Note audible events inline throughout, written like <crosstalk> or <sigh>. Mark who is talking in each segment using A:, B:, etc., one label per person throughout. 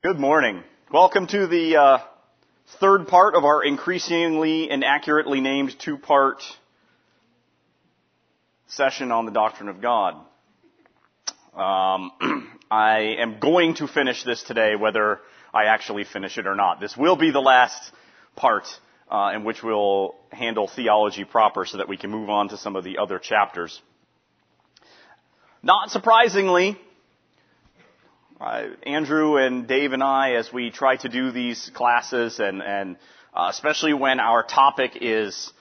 A: Good morning. Welcome to the uh, third part of our increasingly and accurately named two-part session on the doctrine of God. Um, <clears throat> I am going to finish this today, whether I actually finish it or not. This will be the last part uh, in which we'll handle theology proper, so that we can move on to some of the other chapters. Not surprisingly, uh, Andrew and Dave and I, as we try to do these classes, and, and uh, especially when our topic is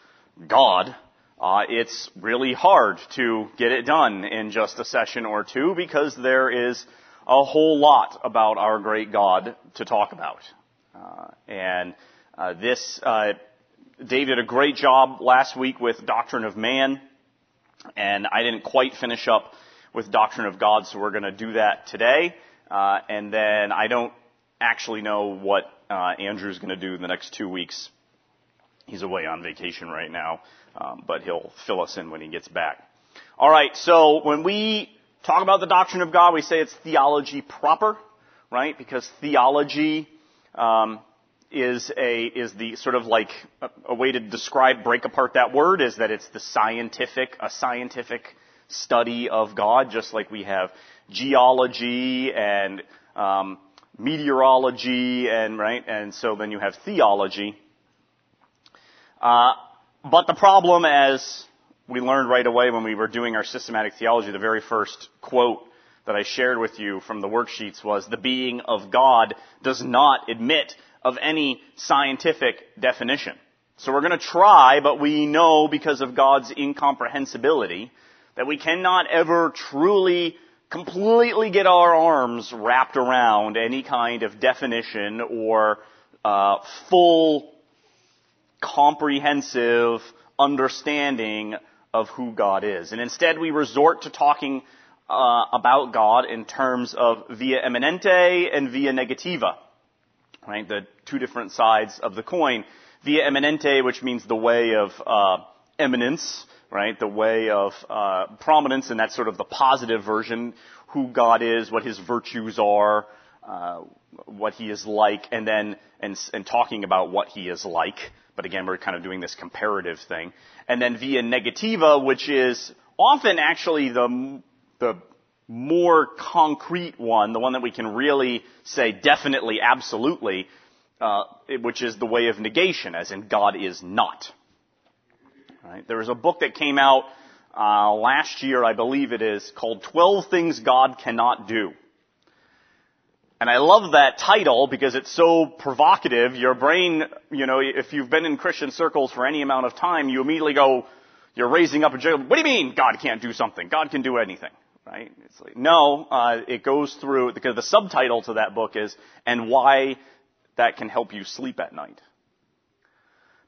A: God, uh, it's really hard to get it done in just a session or two because there is a whole lot about our great God to talk about. Uh, and uh, this, uh, Dave did a great job last week with Doctrine of Man, and I didn't quite finish up with Doctrine of God, so we're going to do that today. Uh, and then I don't actually know what uh, Andrew's going to do in the next two weeks. He's away on vacation right now, um, but he'll fill us in when he gets back. All right. So when we talk about the doctrine of God, we say it's theology proper, right? Because theology um, is a is the sort of like a, a way to describe break apart that word is that it's the scientific a scientific study of God, just like we have geology and um, meteorology and right, and so then you have theology. Uh, but the problem, as we learned right away when we were doing our systematic theology, the very first quote that I shared with you from the worksheets was, the being of God does not admit of any scientific definition. So we're going to try, but we know because of God's incomprehensibility that we cannot ever truly completely get our arms wrapped around any kind of definition or uh, full comprehensive understanding of who God is. And instead we resort to talking uh, about God in terms of via eminente and via negativa. Right? The two different sides of the coin. Via eminente, which means the way of uh, eminence, right? The way of uh, prominence, and that's sort of the positive version, who God is, what His virtues are, uh, what He is like, and then and, and talking about what He is like. But again, we're kind of doing this comparative thing, and then via negativa, which is often actually the the more concrete one, the one that we can really say definitely, absolutely, uh, which is the way of negation, as in God is not. Right? There was a book that came out uh, last year, I believe it is, called 12 Things God Cannot Do. And I love that title because it's so provocative. Your brain, you know, if you've been in Christian circles for any amount of time, you immediately go, you're raising up a joke. What do you mean God can't do something? God can do anything, right? It's like, no, uh, it goes through, because the subtitle to that book is, and why that can help you sleep at night.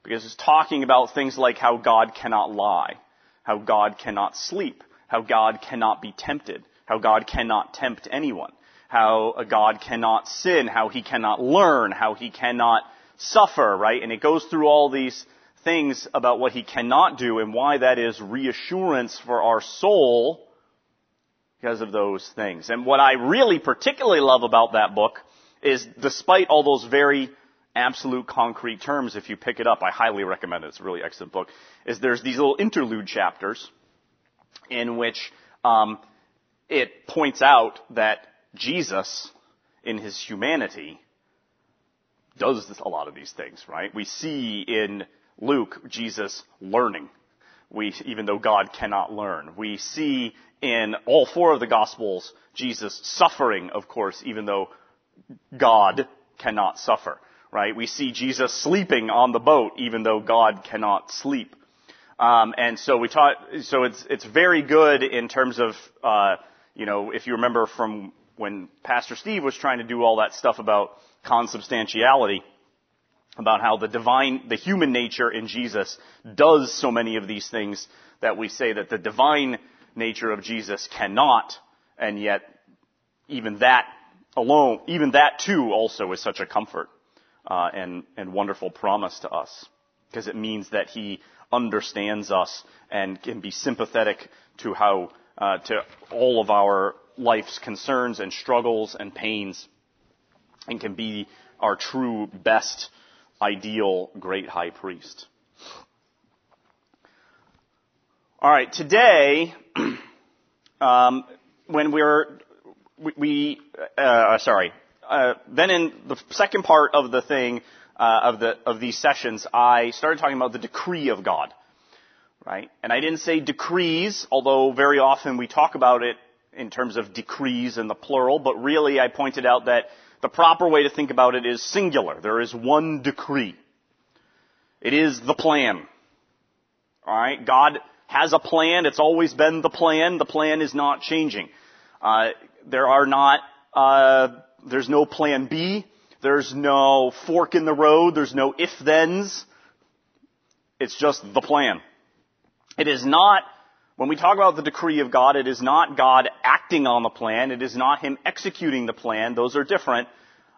A: Because it's talking about things like how God cannot lie, how God cannot sleep, how God cannot be tempted, how God cannot tempt anyone, how a God cannot sin, how he cannot learn, how he cannot suffer, right? And it goes through all these things about what he cannot do and why that is reassurance for our soul because of those things. And what I really particularly love about that book is despite all those very absolute concrete terms if you pick it up. I highly recommend it. It's a really excellent book. Is there's these little interlude chapters in which um, it points out that Jesus, in his humanity, does a lot of these things. Right? We see in Luke Jesus learning. We, even though God cannot learn. We see in all four of the Gospels Jesus suffering, of course, even though God cannot suffer right? We see Jesus sleeping on the boat, even though God cannot sleep. Um, and so we taught, so it's it's very good in terms of, uh, you know, if you remember from when Pastor Steve was trying to do all that stuff about consubstantiality, about how the divine, the human nature in Jesus does so many of these things that we say that the divine nature of Jesus cannot, and yet even that alone, even that too also is such a comfort uh, and, and wonderful promise to us because it means that he understands us and can be sympathetic to how uh, to all of our life's concerns and struggles and pains and can be our true, best, ideal, great high priest. All right, today, <clears throat> um, when we're we, we uh, sorry, uh, then in the second part of the thing uh, of the of these sessions, I started talking about the decree of God, right? And I didn't say decrees, although very often we talk about it in terms of decrees in the plural, but really I pointed out that the proper way to think about it is singular. There is one decree. It is the plan. Alright? God has a plan. It's always been the plan. The plan is not changing. Uh, there are not, uh, there's no plan B. There's no fork in the road. There's no if-thens. It's just the plan. It is not, when we talk about the decree of God, it is not God acting on the plan. It is not Him executing the plan. Those are different.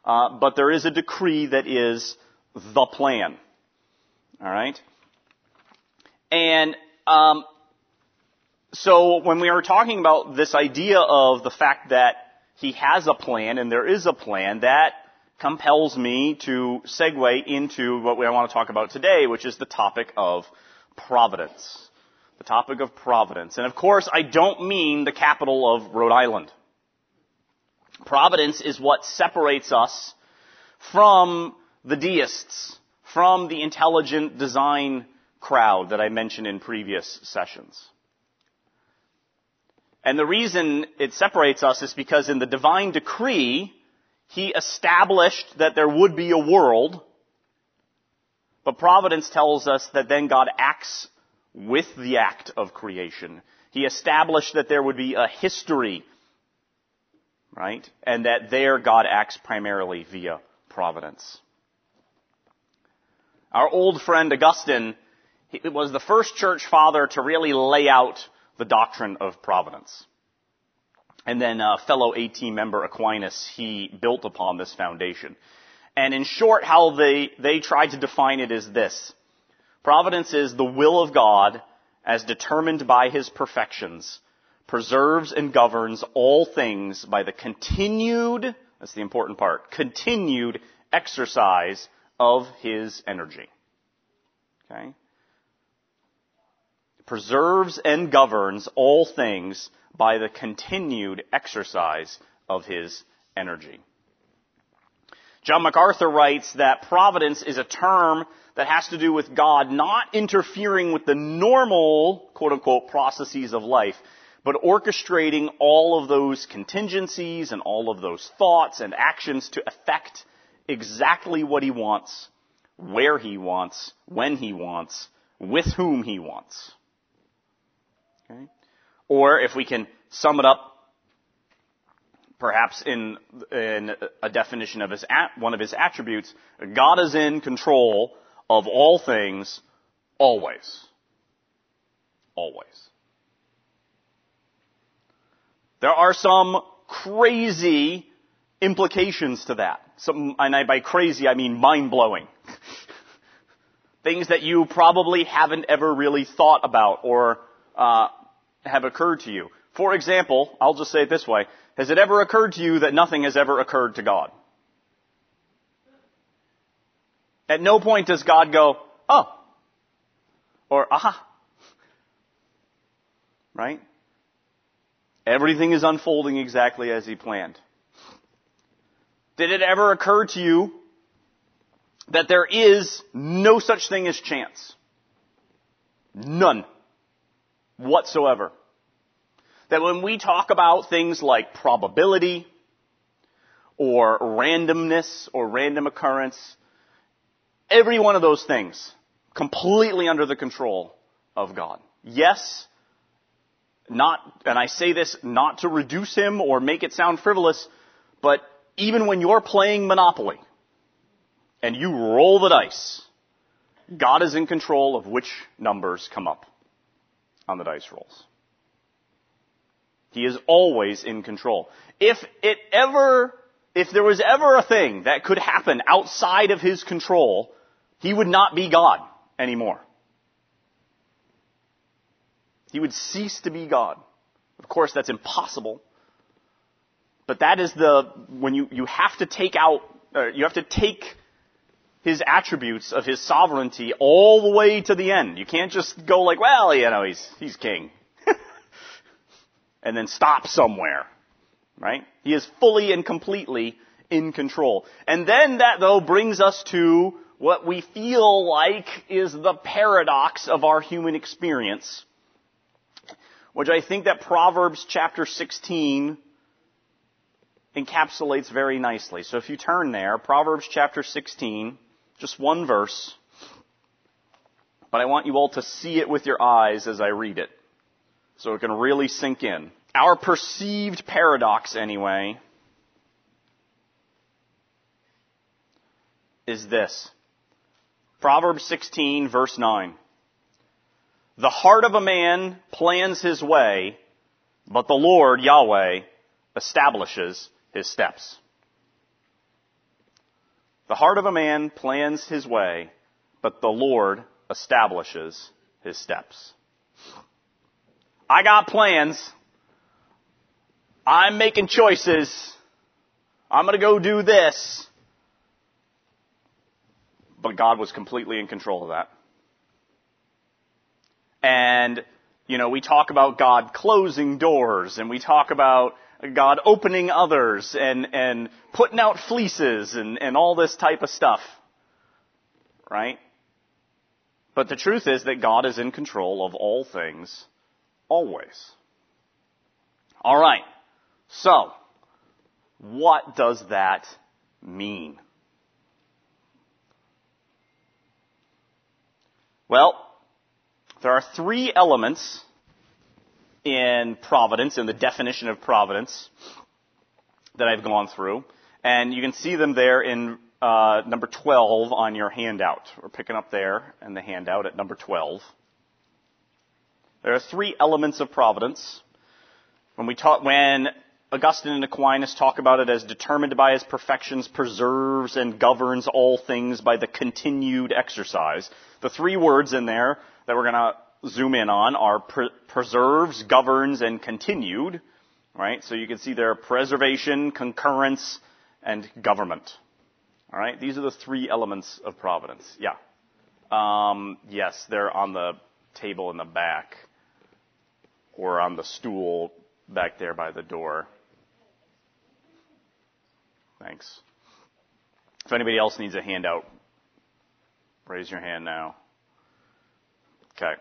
A: Uh, but there is a decree that is the plan. Alright? And um, so when we are talking about this idea of the fact that he has a plan and there is a plan, that compels me to segue into what I want to talk about today, which is the topic of providence. The topic of providence. And of course, I don't mean the capital of Rhode Island. Providence is what separates us from the deists, from the intelligent design crowd that I mentioned in previous sessions. And the reason it separates us is because in the divine decree, he established that there would be a world, but providence tells us that then God acts with the act of creation. He established that there would be a history, right? And that there God acts primarily via providence. Our old friend Augustine he was the first church father to really lay out the doctrine of providence. And then uh, fellow AT member Aquinas, he built upon this foundation. And in short, how they, they tried to define it is this. Providence is the will of God as determined by his perfections, preserves and governs all things by the continued, that's the important part, continued exercise of his energy. Okay? Preserves and governs all things by the continued exercise of his energy. John MacArthur writes that providence is a term that has to do with God not interfering with the normal, quote unquote, processes of life, but orchestrating all of those contingencies and all of those thoughts and actions to effect exactly what he wants, where he wants, when he wants, with whom he wants. Okay? Or if we can sum it up perhaps in, in a definition of his, one of his attributes, God is in control of all things always. Always. There are some crazy implications to that. Some, and I, by crazy I mean mind blowing. <laughs> Things that you probably haven't ever really thought about or uh, have occurred to you. For example, I'll just say it this way. Has it ever occurred to you that nothing has ever occurred to God? At no point does God go, oh, or aha. Right? Everything is unfolding exactly as He planned. Did it ever occur to you that there is no such thing as chance? None whatsoever. That when we talk about things like probability, or randomness, or random occurrence, every one of those things completely under the control of God. Yes, not, and I say this not to reduce him or make it sound frivolous, but even when you're playing Monopoly and you roll the dice, God is in control of which numbers come up on the dice rolls. He is always in control. If it ever, if there was ever a thing that could happen outside of his control, he would not be God anymore. He would cease to be God. Of course, that's impossible. But that is the, when you, you have to take out uh, you have to take his attributes of his sovereignty all the way to the end. You can't just go like, well, you know, he's, he's king. <laughs> and then stop somewhere. Right? He is fully and completely in control. And then that though brings us to what we feel like is the paradox of our human experience, which I think that Proverbs chapter 16 encapsulates very nicely. So if you turn there, Proverbs chapter 16, just one verse, but I want you all to see it with your eyes as I read it, so it can really sink in. Our perceived paradox, anyway, is this. Proverbs 16 verse 9. The heart of a man plans his way, but the Lord, Yahweh, establishes his steps. The heart of a man plans his way, but the Lord establishes his steps. I got plans. I'm making choices. I'm gonna go do this. But God was completely in control of that. And, you know, we talk about God closing doors and we talk about God opening others and, and putting out fleeces and, and all this type of stuff. Right? But the truth is that God is in control of all things, always. Alright. So, what does that mean? Well, there are three elements in providence, in the definition of providence, that I've gone through. And you can see them there in uh, number 12 on your handout. We're picking up there in the handout at number 12. There are three elements of providence. When we talk, when Augustine and Aquinas talk about it as determined by his perfections, preserves and governs all things by the continued exercise. The three words in there that we're going to zoom in on are pre- preserves, governs, and continued. Right? So you can see there are preservation, concurrence, and government. All right? These are the three elements of providence. Yeah. Um, yes, they're on the table in the back or on the stool back there by the door. Thanks. If anybody else needs a handout, raise your hand now. Okay.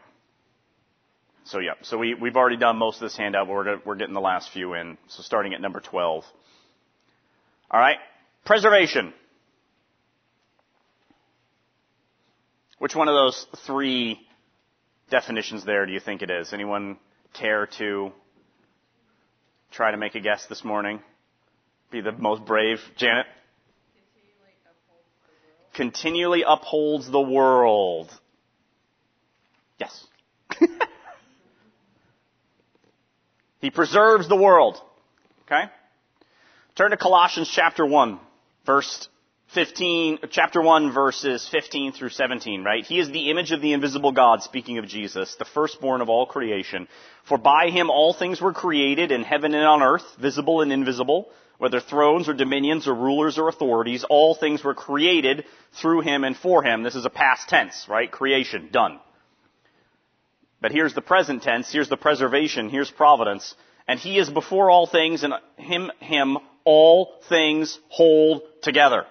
A: So yeah, so we, we've already done most of this handout, but we're, we're getting the last few in. So starting at number 12. Alright. Preservation. Which one of those three definitions there do you think it is? Anyone care to try to make a guess this morning? be the most brave. Janet? Continually upholds the world. Yes. <laughs> he preserves the world. Okay? Turn to Colossians chapter 1, verse 15, chapter 1 verses 15 through 17, right? He is the image of the invisible God, speaking of Jesus, the firstborn of all creation. For by him all things were created in heaven and on earth, visible and invisible whether thrones or dominions or rulers or authorities, all things were created through him and for him. This is a past tense, right? Creation, done. But here's the present tense, here's the preservation, here's providence. And he is before all things, and him, him, all things hold together.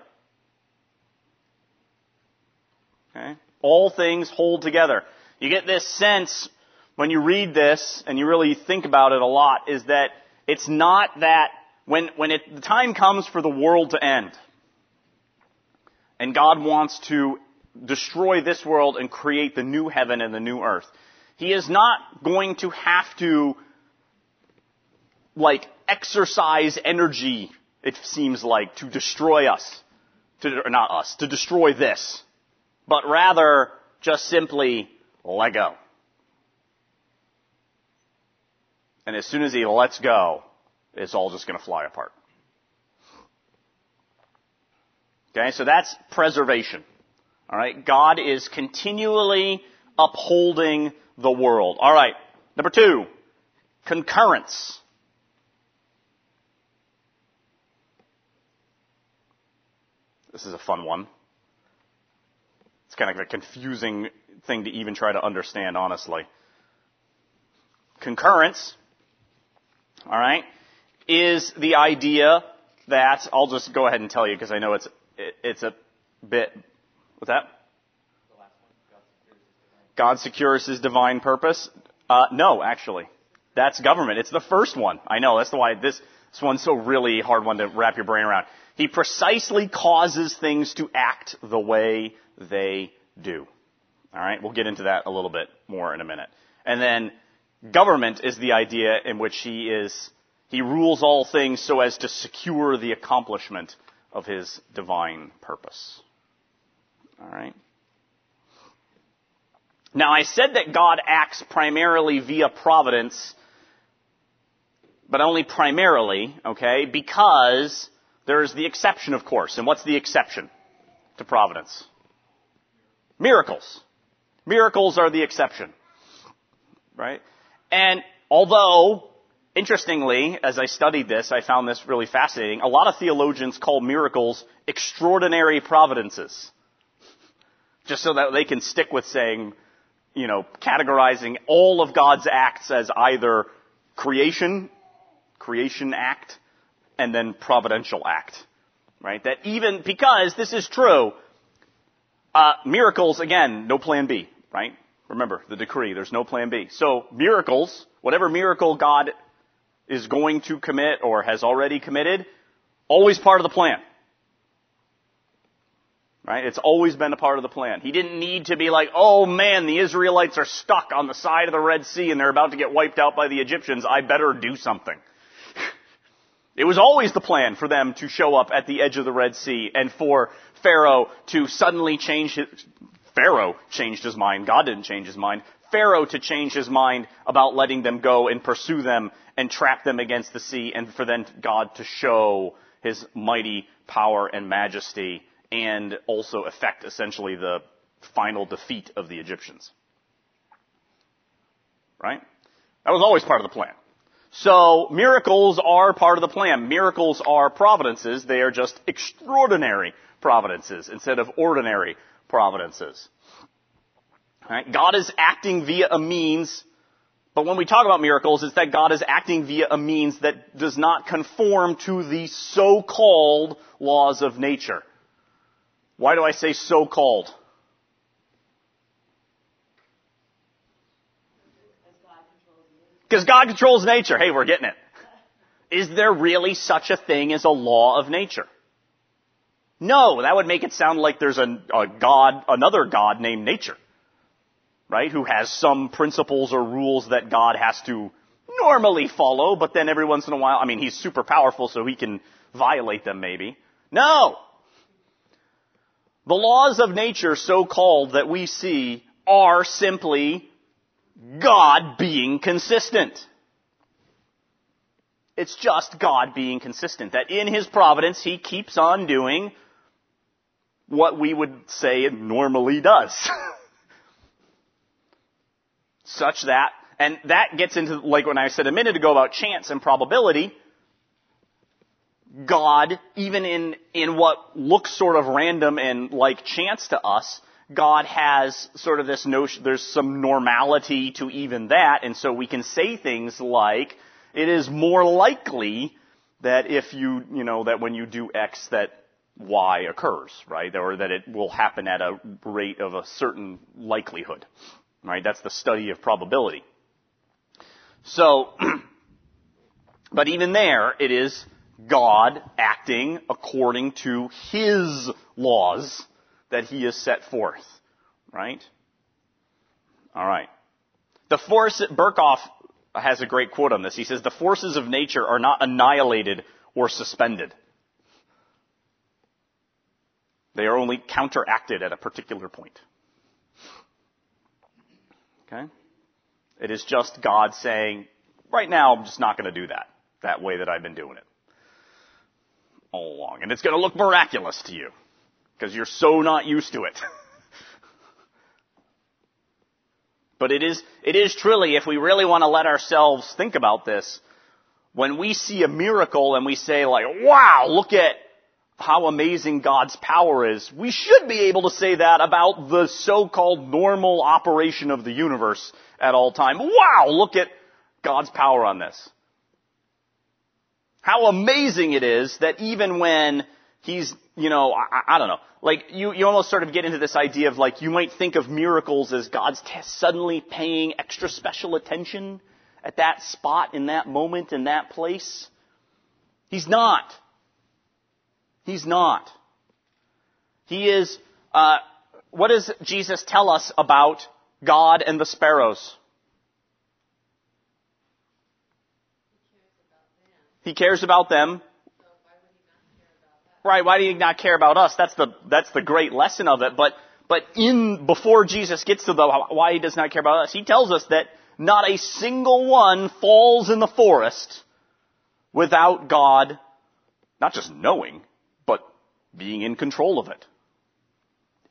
A: Okay? All things hold together. You get this sense when you read this, and you really think about it a lot, is that it's not that when, when it, the time comes for the world to end, and God wants to destroy this world and create the new heaven and the new earth, He is not going to have to, like, exercise energy, it seems like, to destroy us. To, not us, to destroy this. But rather, just simply let go. And as soon as he lets go, it's all just going to fly apart. Okay, so that's preservation. Alright, God is continually upholding the world. Alright, number two, concurrence. This is a fun one. It's kind of a confusing thing to even try to understand, honestly. Concurrence, alright, is the idea that, I'll just go ahead and tell you because I know it's, it, it's a bit, what's that? God secures his divine purpose. Uh, no, actually. That's government. It's the first one. I know. That's why this, this one's so really hard one to wrap your brain around. He precisely causes things to act the way they do. Alright? We'll get into that a little bit more in a minute. And then government is the idea in which he is, he rules all things so as to secure the accomplishment of his divine purpose. Alright? Now I said that God acts primarily via providence, but only primarily, okay, because there's the exception, of course. And what's the exception to providence? Miracles. Miracles are the exception. Right? And although, interestingly, as I studied this, I found this really fascinating, a lot of theologians call miracles extraordinary providences. Just so that they can stick with saying you know, categorizing all of God's acts as either creation, creation act, and then providential act. Right? That even, because this is true, uh, miracles, again, no plan B, right? Remember, the decree, there's no plan B. So, miracles, whatever miracle God is going to commit or has already committed, always part of the plan. Right? It's always been a part of the plan. He didn't need to be like, oh man, the Israelites are stuck on the side of the Red Sea and they're about to get wiped out by the Egyptians. I better do something. It was always the plan for them to show up at the edge of the Red Sea and for Pharaoh to suddenly change his, Pharaoh changed his mind. God didn't change his mind. Pharaoh to change his mind about letting them go and pursue them and trap them against the sea and for then God to show his mighty power and majesty and also effect essentially the final defeat of the Egyptians. Right? That was always part of the plan. So miracles are part of the plan. Miracles are providences. They are just extraordinary providences instead of ordinary providences. Right? God is acting via a means, but when we talk about miracles, it's that God is acting via a means that does not conform to the so-called laws of nature. Why do I say so called? Because God controls nature. Hey, we're getting it. Is there really such a thing as a law of nature? No, that would make it sound like there's a, a, God, another God named nature. Right? Who has some principles or rules that God has to normally follow, but then every once in a while, I mean, he's super powerful so he can violate them maybe. No! The laws of nature, so called, that we see are simply God being consistent. It's just God being consistent. That in His providence, He keeps on doing what we would say it normally does. <laughs> Such that, and that gets into, like when I said a minute ago about chance and probability, God, even in, in what looks sort of random and like chance to us, God has sort of this notion, there's some normality to even that, and so we can say things like, it is more likely that if you, you know, that when you do X that Y occurs, right? Or that it will happen at a rate of a certain likelihood, right? That's the study of probability. So, <clears throat> but even there, it is God acting according to His laws that He has set forth. Right? Alright. The force, Berkhof has a great quote on this. He says, the forces of nature are not annihilated or suspended. They are only counteracted at a particular point. Okay? It is just God saying, right now I'm just not going to do that, that way that I've been doing it all along. And it's going to look miraculous to you because you're so not used to it. <laughs> but it is, it is truly, if we really want to let ourselves think about this, when we see a miracle and we say like, wow, look at how amazing God's power is, we should be able to say that about the so-called normal operation of the universe at all time. Wow, look at God's power on this. How amazing it is that even when he's, you know, I, I don't know, like you, you almost sort of get into this idea of like you might think of miracles as God's t- suddenly paying extra special attention at that spot, in that moment, in that place. He's not. He's not. He is, uh, what does Jesus tell us about God and the sparrows? He cares about them. Right, why do you not care about us? That's the, that's the great lesson of it. But, but in, before Jesus gets to the, why he does not care about us, he tells us that not a single one falls in the forest without God not just knowing, but being in control of it.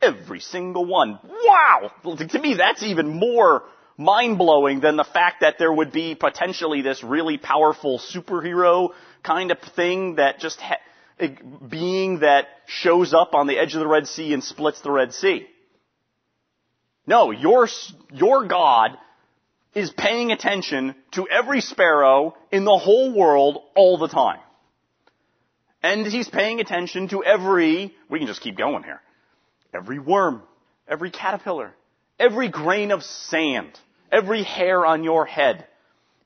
A: Every single one. Wow! To me, that's even more mind-blowing than the fact that there would be potentially this really powerful superhero kind of thing that just ha- being that shows up on the edge of the Red Sea and splits the Red Sea. No, your, your God is paying attention to every sparrow in the whole world all the time. And he's paying attention to every, we can just keep going here, every worm, every caterpillar, every grain of sand every hair on your head,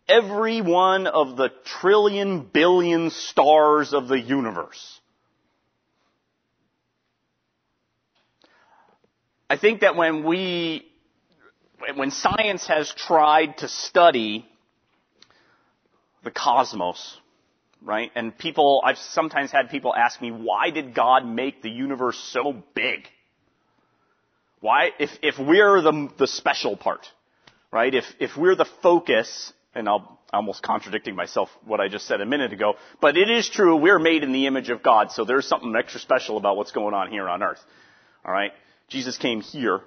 A: every one of the trillion billion stars of the universe. I think that when we, when science has tried to study the cosmos, right? And people, I've sometimes had people ask me, why did God make the universe so big? Why, if, if we're the, the special part, right? If, if we're the focus, and I'll, almost contradicting myself what I just said a minute ago, but it is true, we're made in the image of God, so there's something extra special about what's going on here on earth. Alright? Jesus came here.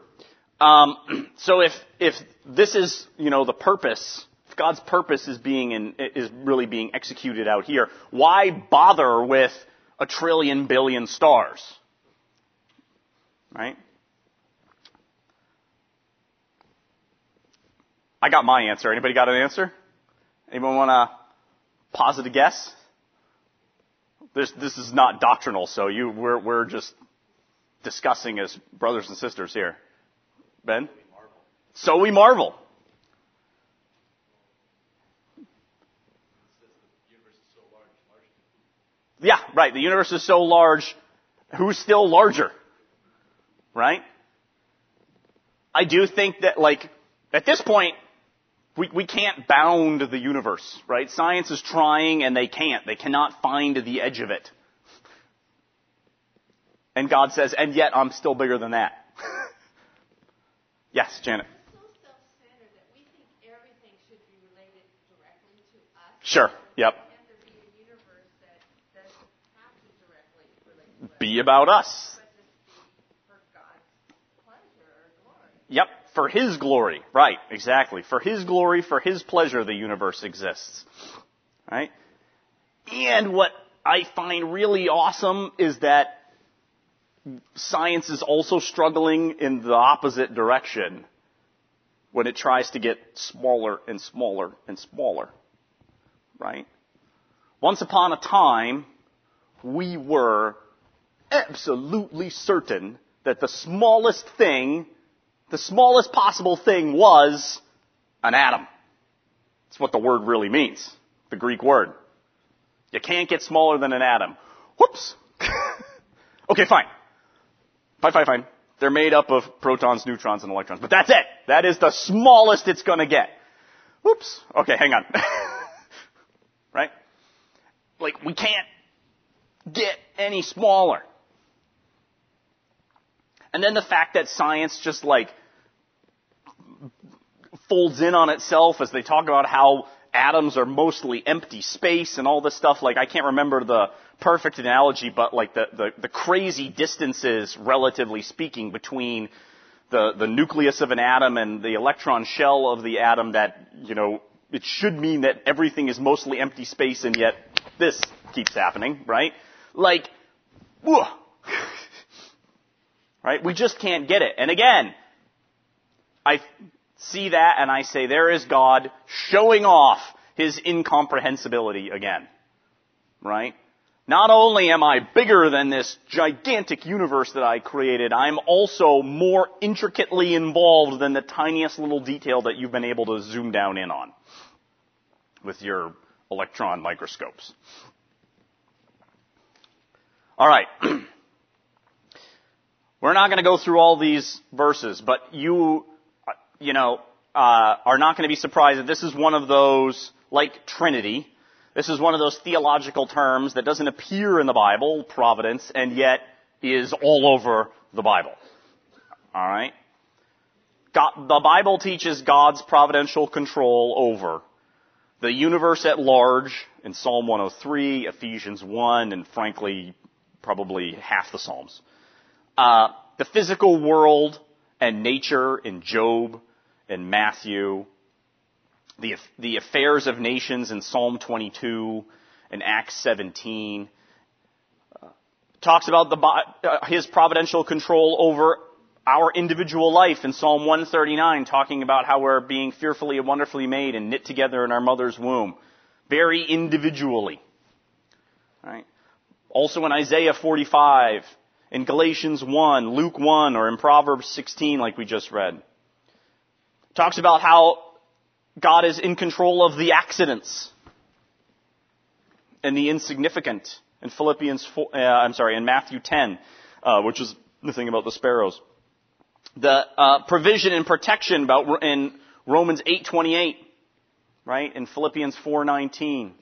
A: Um, <clears throat> so if, if this is, you know, the purpose, if God's purpose is being in, is really being executed out here, why bother with a trillion billion stars? Right? I got my answer. Anybody got an answer? Anyone want to posit a guess? This, this is not doctrinal, so you, we're, we're just discussing as brothers and sisters here. Ben? So we marvel. Yeah, right. The universe is so large. Who's still larger? Right? I do think that, like, at this point, we, we can't bound the universe, right? Science is trying and they can't. They cannot find the edge of it. And God says, and yet I'm still bigger than that. <laughs> yes, Janet. Sure. Yep. Be about us. Yep for His glory. Right, exactly. For His glory, for His pleasure, the universe exists. Right? And what I find really awesome is that science is also struggling in the opposite direction when it tries to get smaller and smaller and smaller. Right? Once upon a time, we were absolutely certain that the smallest thing the smallest possible thing was an atom. That's what the word really means. The Greek word. You can't get smaller than an atom. Whoops. <laughs> okay, fine. Fine, fine, fine. They're made up of protons, neutrons, and electrons. But that's it. That is the smallest it's gonna get. Whoops. Okay, hang on. <laughs> right? Like, we can't get any smaller. And then the fact that science just like folds in on itself as they talk about how atoms are mostly empty space and all this stuff. Like I can't remember the perfect analogy, but like the, the, the crazy distances, relatively speaking, between the, the nucleus of an atom and the electron shell of the atom that, you know, it should mean that everything is mostly empty space and yet this keeps happening, right? Like, right? We just can't get it. And again, I see that and I say, there is God showing off his incomprehensibility again. Right? Not only am I bigger than this gigantic universe that I created, I'm also more intricately involved than the tiniest little detail that you've been able to zoom down in on with your electron microscopes. Alright. <clears throat> We're not going to go through all these verses, but you, you know, uh, are not going to be surprised that this is one of those, like Trinity, this is one of those theological terms that doesn't appear in the Bible, providence, and yet is all over the Bible. Alright? the Bible teaches God's providential control over the universe at large in Psalm 103, Ephesians 1, and frankly, probably half the Psalms. Uh, the physical world and nature in Job and Matthew the, the affairs of nations in Psalm 22 and Acts 17. Uh, talks about the, uh, his providential control over our individual life in Psalm 139, talking about how we're being fearfully and wonderfully made and knit together in our mother's womb. Very individually. Right? Also in Isaiah 45, in Galatians 1, Luke 1, or in Proverbs 16 like we just read. Talks about how God is in control of the accidents and the insignificant in Philippians 4, uh, I'm sorry, in Matthew 10, uh, which is the thing about the sparrows. The uh, provision and protection about in Romans 8:28, right? In Philippians 4:19.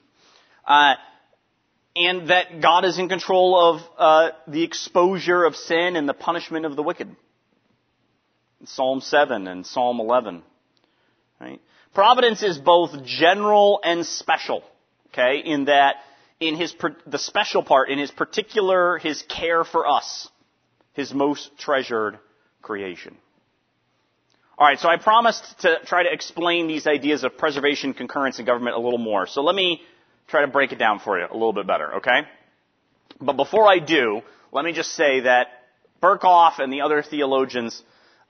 A: And that God is in control of uh, the exposure of sin and the punishment of the wicked. Psalm 7 and Psalm 11. Right? Providence is both general and special. Okay, in that in his the special part in his particular his care for us, his most treasured creation. All right, so I promised to try to explain these ideas of preservation, concurrence, and government a little more. So let me try to break it down for you a little bit better, okay? But before I do, let me just say that Berkhof and the other theologians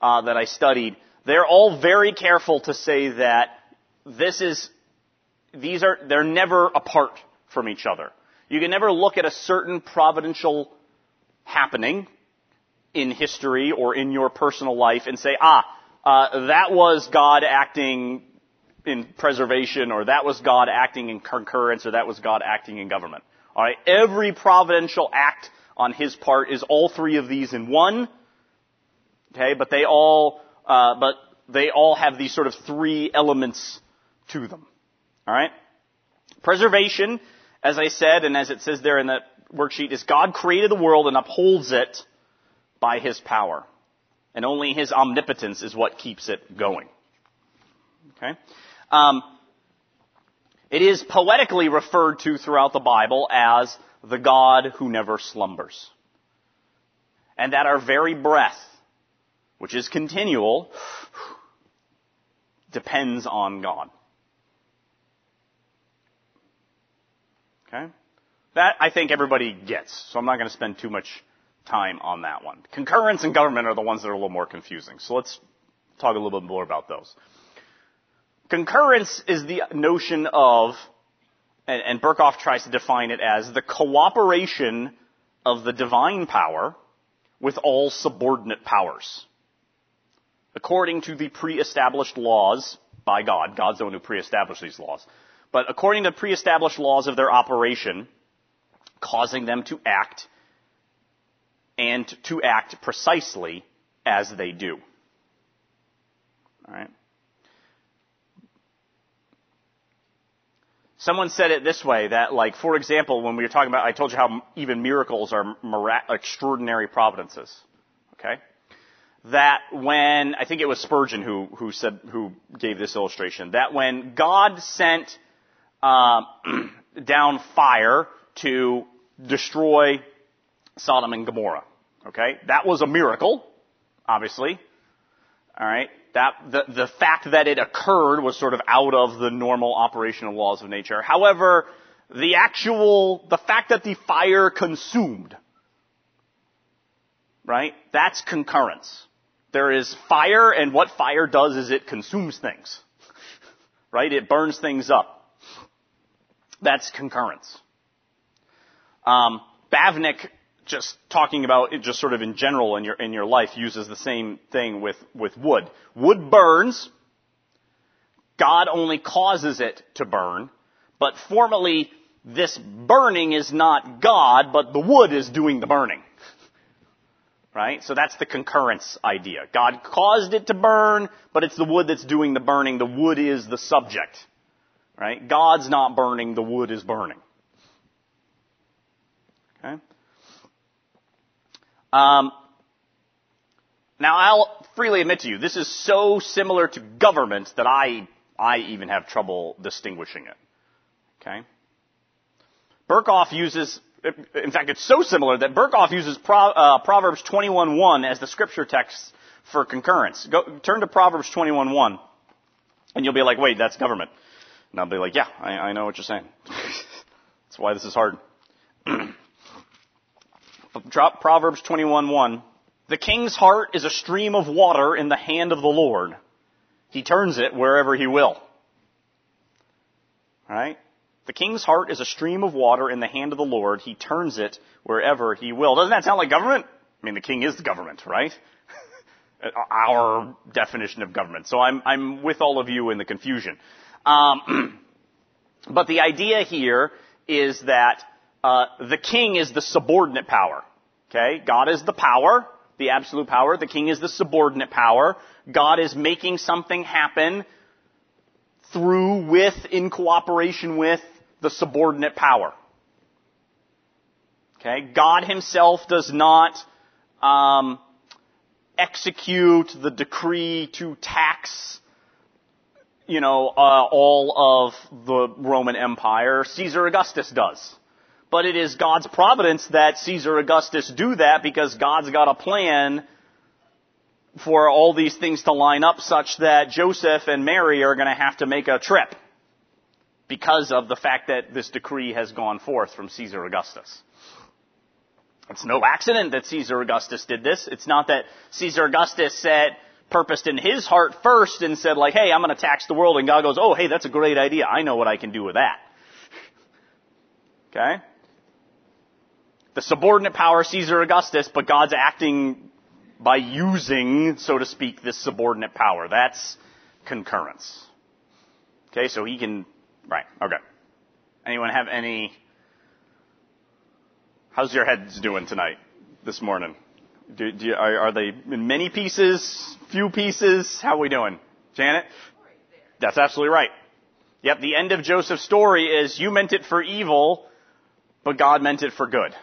A: uh, that I studied they're all very careful to say that this is, these are, they're never apart from each other. You can never look at a certain providential happening in history or in your personal life and say, ah, uh, that was God acting in preservation, or that was God acting in concurrence, or that was God acting in government. Alright? Every providential act on His part is all three of these in one. Okay? But they all uh, but they all have these sort of three elements to them. All right. Preservation, as I said, and as it says there in that worksheet, is God created the world and upholds it by His power, and only His omnipotence is what keeps it going. Okay. Um, it is poetically referred to throughout the Bible as the God who never slumbers. And that our very breath which is continual, depends on God. Okay? That I think everybody gets, so I'm not going to spend too much time on that one. Concurrence and government are the ones that are a little more confusing, so let's talk a little bit more about those. Concurrence is the notion of, and, and Berkhof tries to define it as the cooperation of the divine power with all subordinate powers according to the pre-established laws by God. God's the one who pre-established these laws. But according to pre-established laws of their operation, causing them to act and to act precisely as they do. Alright? Someone said it this way, that like, for example, when we were talking about, I told you how even miracles are mirac- extraordinary providences. Okay? that when, I think it was Spurgeon who, who said, who gave this illustration, that when God sent uh, <clears throat> down fire to destroy Sodom and Gomorrah, okay, that was a miracle, obviously. All right, that the the fact that it occurred was sort of out of the normal operational laws of nature. However, the actual the fact that the fire consumed right? That's concurrence. There is fire, and what fire does is it consumes things. <laughs> Right? It burns things up. That's concurrence. Um, Bavinck, just talking about it just sort of in general in your, in your life, uses the same thing with, with wood. Wood burns. God only causes it to burn. But formally, this burning is not God, but the wood is doing the burning. <laughs> Right? So that's the concurrence idea. God caused it to burn, but it's the wood that's doing the burning. The wood is the subject. Right? God's not burning, the wood is burning. Okay? Um, now I'll freely admit to you, this is so similar to government that I, I even have trouble distinguishing it. Okay? Berkhof uses in fact, it's so similar that Berkhof uses Pro, uh, Proverbs 21.1 as the scripture text for concurrence. Go, turn to Proverbs 21.1, and you'll be like, wait, that's government. And I'll be like, yeah, I, I know what you're saying. <laughs> that's why this is hard. <clears throat> Drop Proverbs 21.1. The king's heart is a stream of water in the hand of the Lord. He turns it wherever he will. Right? The king's heart is a stream of water in the hand of the Lord. He turns it wherever he will. Doesn't that sound like government? I mean, the king is the government, right? <laughs> Our definition of government. So I'm, I'm with all of you in the confusion. Um, <clears throat> but the idea here is that uh, the king is the subordinate power. Okay, God is the power, the absolute power. The king is the subordinate power. God is making something happen through, with, in cooperation with the subordinate power. Okay? God himself does not um, execute the decree to tax, you know, uh, all of the Roman Empire. Caesar Augustus does. But it is God's providence that Caesar Augustus do that because God's got a plan for all these things to line up such that Joseph and Mary are going to have to make a trip because of the fact that this decree has gone forth from Caesar Augustus. It's no accident that Caesar Augustus did this. It's not that Caesar Augustus said, purposed in his heart first and said like, hey, I'm going to tax the world. And God goes, oh, hey, that's a great idea. I know what I can do with that. <laughs> Okay? The subordinate power, Caesar Augustus, but God's acting by using, so to speak, this subordinate power. That's concurrence. Okay, so he can Right. Okay. Anyone have any? How's your heads doing tonight, this morning? Do, do are, are, they in many pieces, few pieces? How are we doing, Janet? That's absolutely right. Yep. The end of Joseph's story is you meant it for evil, but God meant it for good.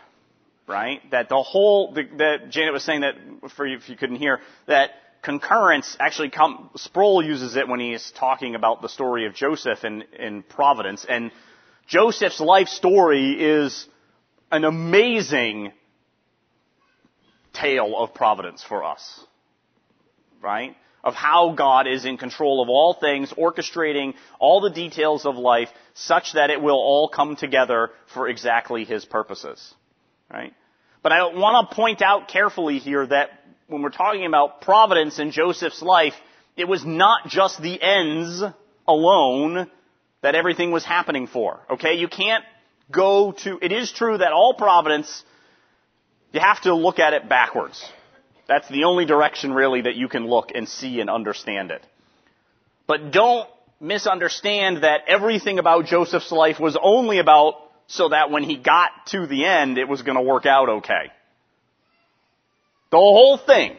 A: Right? That the whole that Janet was saying that for you if you couldn't hear that concurrence actually come, Sproul uses it when he's talking about the story of Joseph in, in Providence. And Joseph's life story is an amazing tale of providence for us. Right? Of how God is in control of all things, orchestrating all the details of life such that it will all come together for exactly His purposes. Right? But I want to point out carefully here that when we're talking about providence in Joseph's life, it was not just the ends alone that everything was happening for. Okay? You can't go to, it is true that all providence, you have to look at it backwards. That's the only direction really that you can look and see and understand it. But don't misunderstand that everything about Joseph's life was only about so that when he got to the end, it was going to work out okay. The whole thing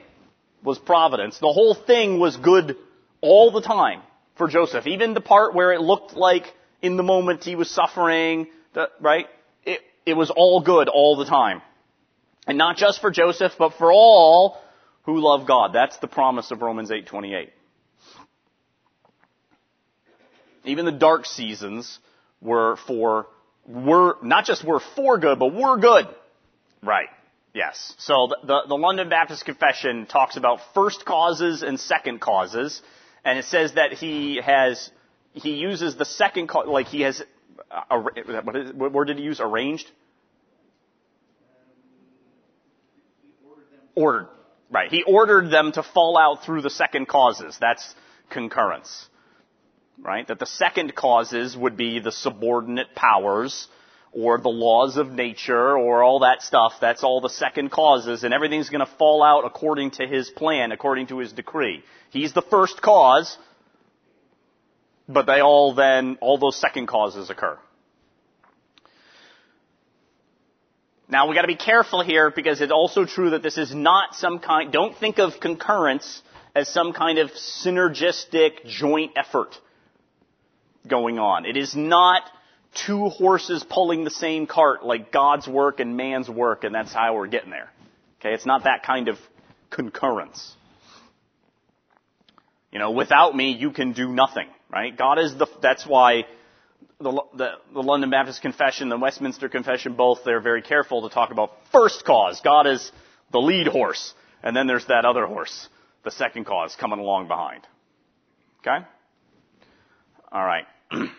A: was providence. The whole thing was good all the time for Joseph. Even the part where it looked like in the moment he was suffering, right? It, it was all good all the time. And not just for Joseph, but for all who love God. That's the promise of Romans 8:28. Even the dark seasons were for were not just we're for good, but we're good. Right. Yes. So the, the, the, London Baptist Confession talks about first causes and second causes, and it says that he has he uses the second cause like he has uh, what, is, what word did he use? Arranged. Ordered. Right. He ordered them to fall out through the second causes. That's concurrence. Right? That the second causes would be the subordinate powers or the laws of nature or all that stuff. That's all the second causes and everything's going to fall out according to his plan, according to his decree. He's the first cause, but they all then, all those second causes occur. Now we gotta be careful here because it's also true that this is not some kind, don't think of concurrence as some kind of synergistic joint effort going on. It is not two horses pulling the same cart like God's work and man's work and that's how we're getting there. Okay, it's not that kind of concurrence. You know, without me, you can do nothing, right? God is the, that's why the, the, the, London Baptist Confession, the Westminster Confession, both, they're very careful to talk about first cause. God is the lead horse. And then there's that other horse, the second cause, coming along behind. Okay? Alright. <clears throat>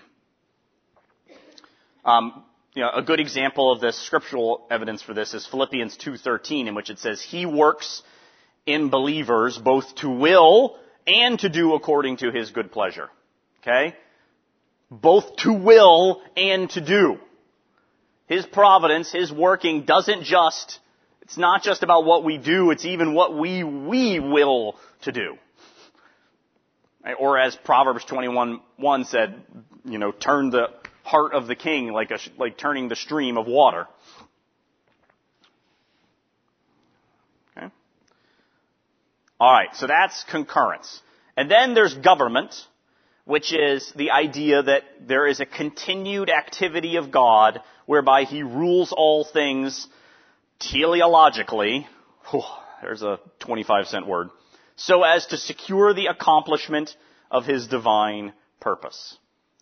A: um, you know, a good example of this scriptural evidence for this is Philippians 2.13, in which it says, He works in believers both to will and to do according to His good pleasure. Okay? both to will and to do. His providence, His working doesn't just, it's not just about what we do, it's even what we, we will to do. Or as Proverbs 21, 1 said, you know, turn the heart of the king like a, like turning the stream of water. Okay? Alright, so that's concurrence. And then there's government, which is the idea that there is a continued activity of God whereby He rules all things teleologically. Whew, there's a 25 cent word. So as to secure the accomplishment of His divine purpose.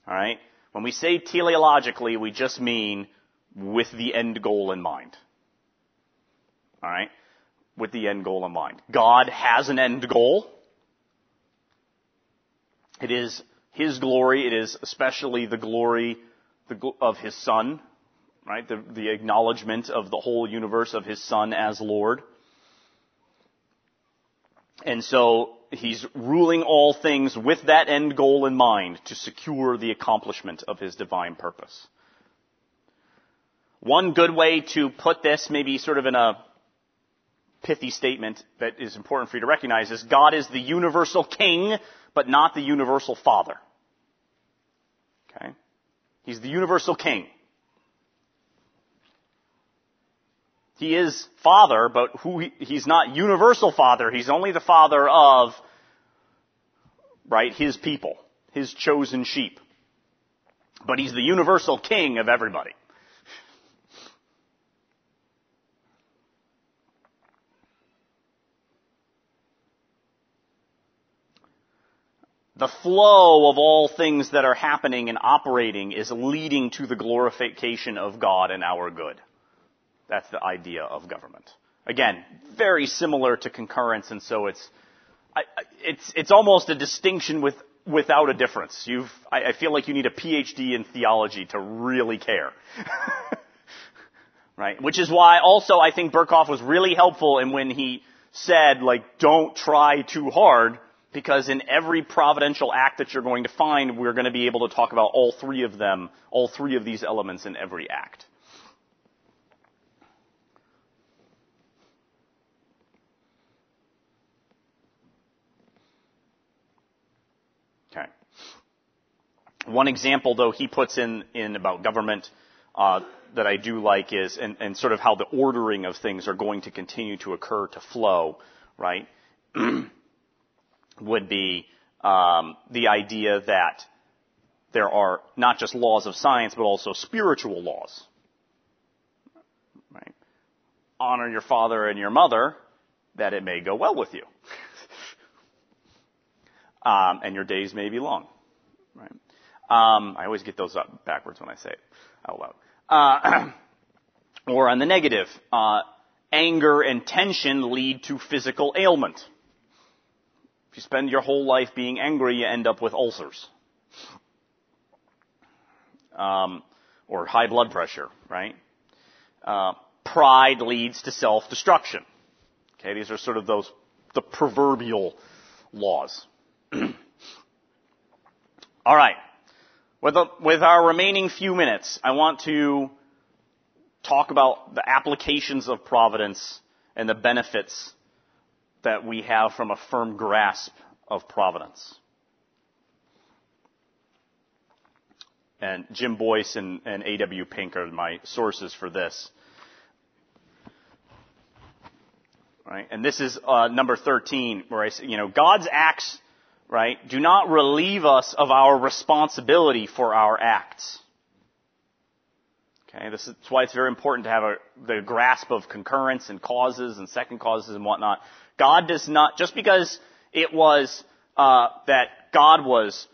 A: Alright? When we say teleologically, we just mean with the end goal in mind. Alright? With the end goal in mind. God has an end goal. It is his glory. It is especially the glory of His Son, right? The, the acknowledgement of the whole universe of His Son as Lord. And so He's ruling all things with that end goal in mind to secure the accomplishment of His divine purpose. One good way to put this, maybe sort of in a pithy statement that is important for you to recognize is God is the universal king but not the universal father. Okay? He's the universal king. He is father, but who he, he's not universal father. He's only the father of, right, his people, his chosen sheep. But he's the universal king of everybody. The flow of all things that are happening and operating is leading to the glorification of God and our good. That's the idea of government. Again, very similar to concurrence, and so it's it's it's almost a distinction with without a difference. You've I, I feel like you need a PhD in theology to really care. <laughs> right? Which is why also I think Berkhof was really helpful in when he said like don't try too hard because in every providential act that you're going to find, we're going to be able to talk about all three of them, all three of these elements in every act. Okay. One example, though, he puts in, in about government uh, that I do like is, and, and sort of how the ordering of things are going to continue to occur to flow, right? <clears throat> would be um, the idea that there are not just laws of science, but also spiritual laws. Right? Honor your father and your mother, that it may go well with you, <laughs> um, and your days may be long. Right? Um, I always get those up backwards when I say it out loud. Uh, <clears throat> or on the negative, uh, anger and tension lead to physical ailment. If you spend your whole life being angry, you end up with ulcers. Um, or high blood pressure, right? Uh, pride leads to self-destruction. Okay, these are sort of those, the proverbial laws. <clears throat> All right. With, the, with our remaining few minutes, I want to talk about the applications of providence and the benefits that we have from a firm grasp of providence. And Jim Boice and, and A.W. Pink are my sources for this. Right? And this is uh, number 13, where I say, you know, God's acts, right, do not relieve us of our responsibility for our acts. Okay, this is why it's very important to have a, the grasp of concurrence and causes and second causes and whatnot. God does not, just because it was uh, that God was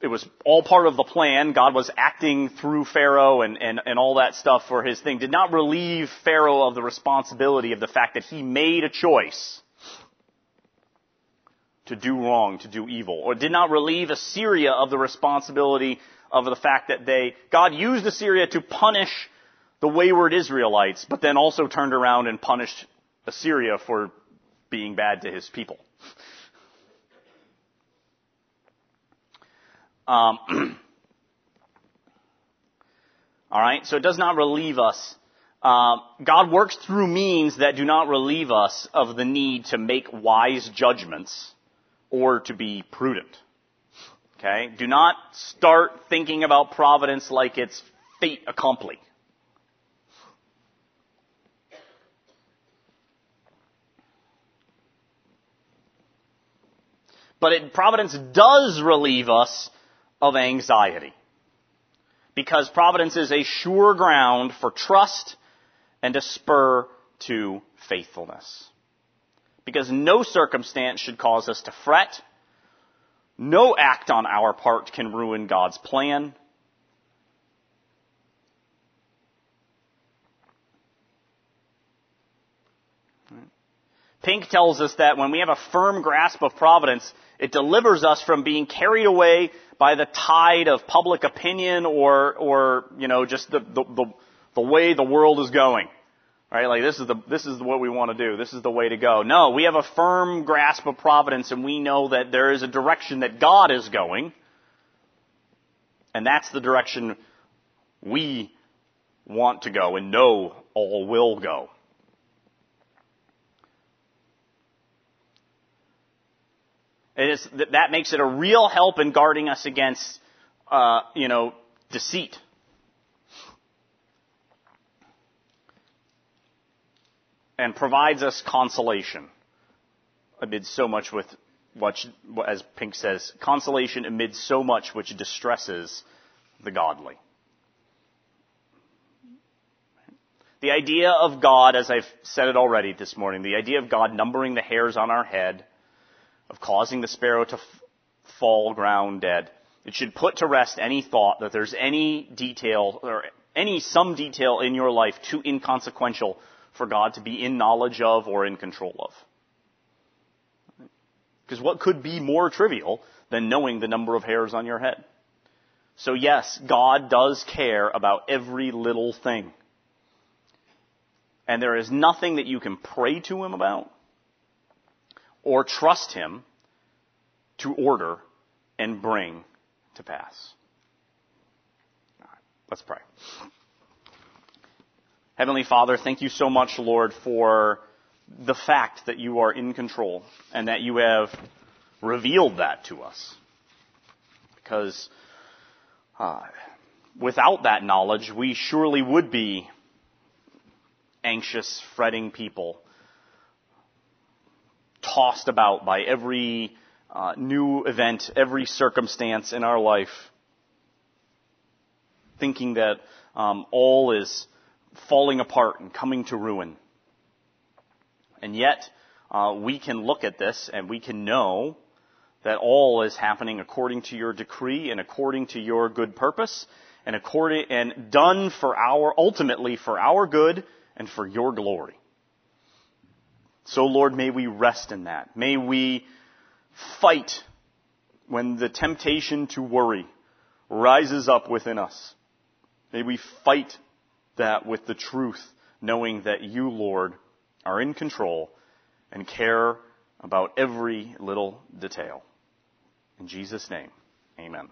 A: it was all part of the plan. God was acting through Pharaoh and, and, and all that stuff for his thing. Did not relieve Pharaoh of the responsibility of the fact that he made a choice to do wrong, to do evil. Or did not relieve Assyria of the responsibility of the fact that they, God used Assyria to punish the wayward Israelites, but then also turned around and punished Assyria for being bad to his people. Um, <clears throat> all right, so it does not relieve us. Uh, God works through means that do not relieve us of the need to make wise judgments or to be prudent. Okay? Do not start thinking about providence like it's fait accompli. But it, providence does relieve us of anxiety. Because providence is a sure ground for trust and a spur to faithfulness. Because no circumstance should cause us to fret. No act on our part can ruin God's plan. Pink tells us that when we have a firm grasp of providence, it delivers us from being carried away by the tide of public opinion or, or, you know, just the, the, the, the way the world is going. Right? Like this is the, this is what we want to do. This is the way to go. No, we have a firm grasp of providence and we know that there is a direction that God is going. And that's the direction we want to go and know all will go. Is that makes it a real help in guarding us against, uh, you know, deceit. And provides us consolation amid so much with what, as Pink says, consolation amid so much which distresses the godly. The idea of God, as I've said it already this morning, the idea of God numbering the hairs on our head, of causing the sparrow to f- fall ground dead. It should put to rest any thought that there's any detail or any some detail in your life too inconsequential for God to be in knowledge of or in control of. Because what could be more trivial than knowing the number of hairs on your head? So yes, God does care about every little thing. And there is nothing that you can pray to Him about or trust Him to order and bring to pass. let's pray. Heavenly Father, thank you so much, Lord, for the fact that you are in control and that you have revealed that to us. Because uh, without that knowledge, we surely would be anxious, fretting people tossed about by every uh, new event, every circumstance in our life, thinking that um, all is falling apart and coming to ruin. And yet, uh, we can look at this and we can know that all is happening according to your decree and according to your good purpose and according and done for our ultimately for our good and for your glory. So Lord, may we rest in that. May we fight when the temptation to worry rises up within us. May we fight that with the truth, knowing that you, Lord, are in control and care about every little detail. In Jesus' name, amen.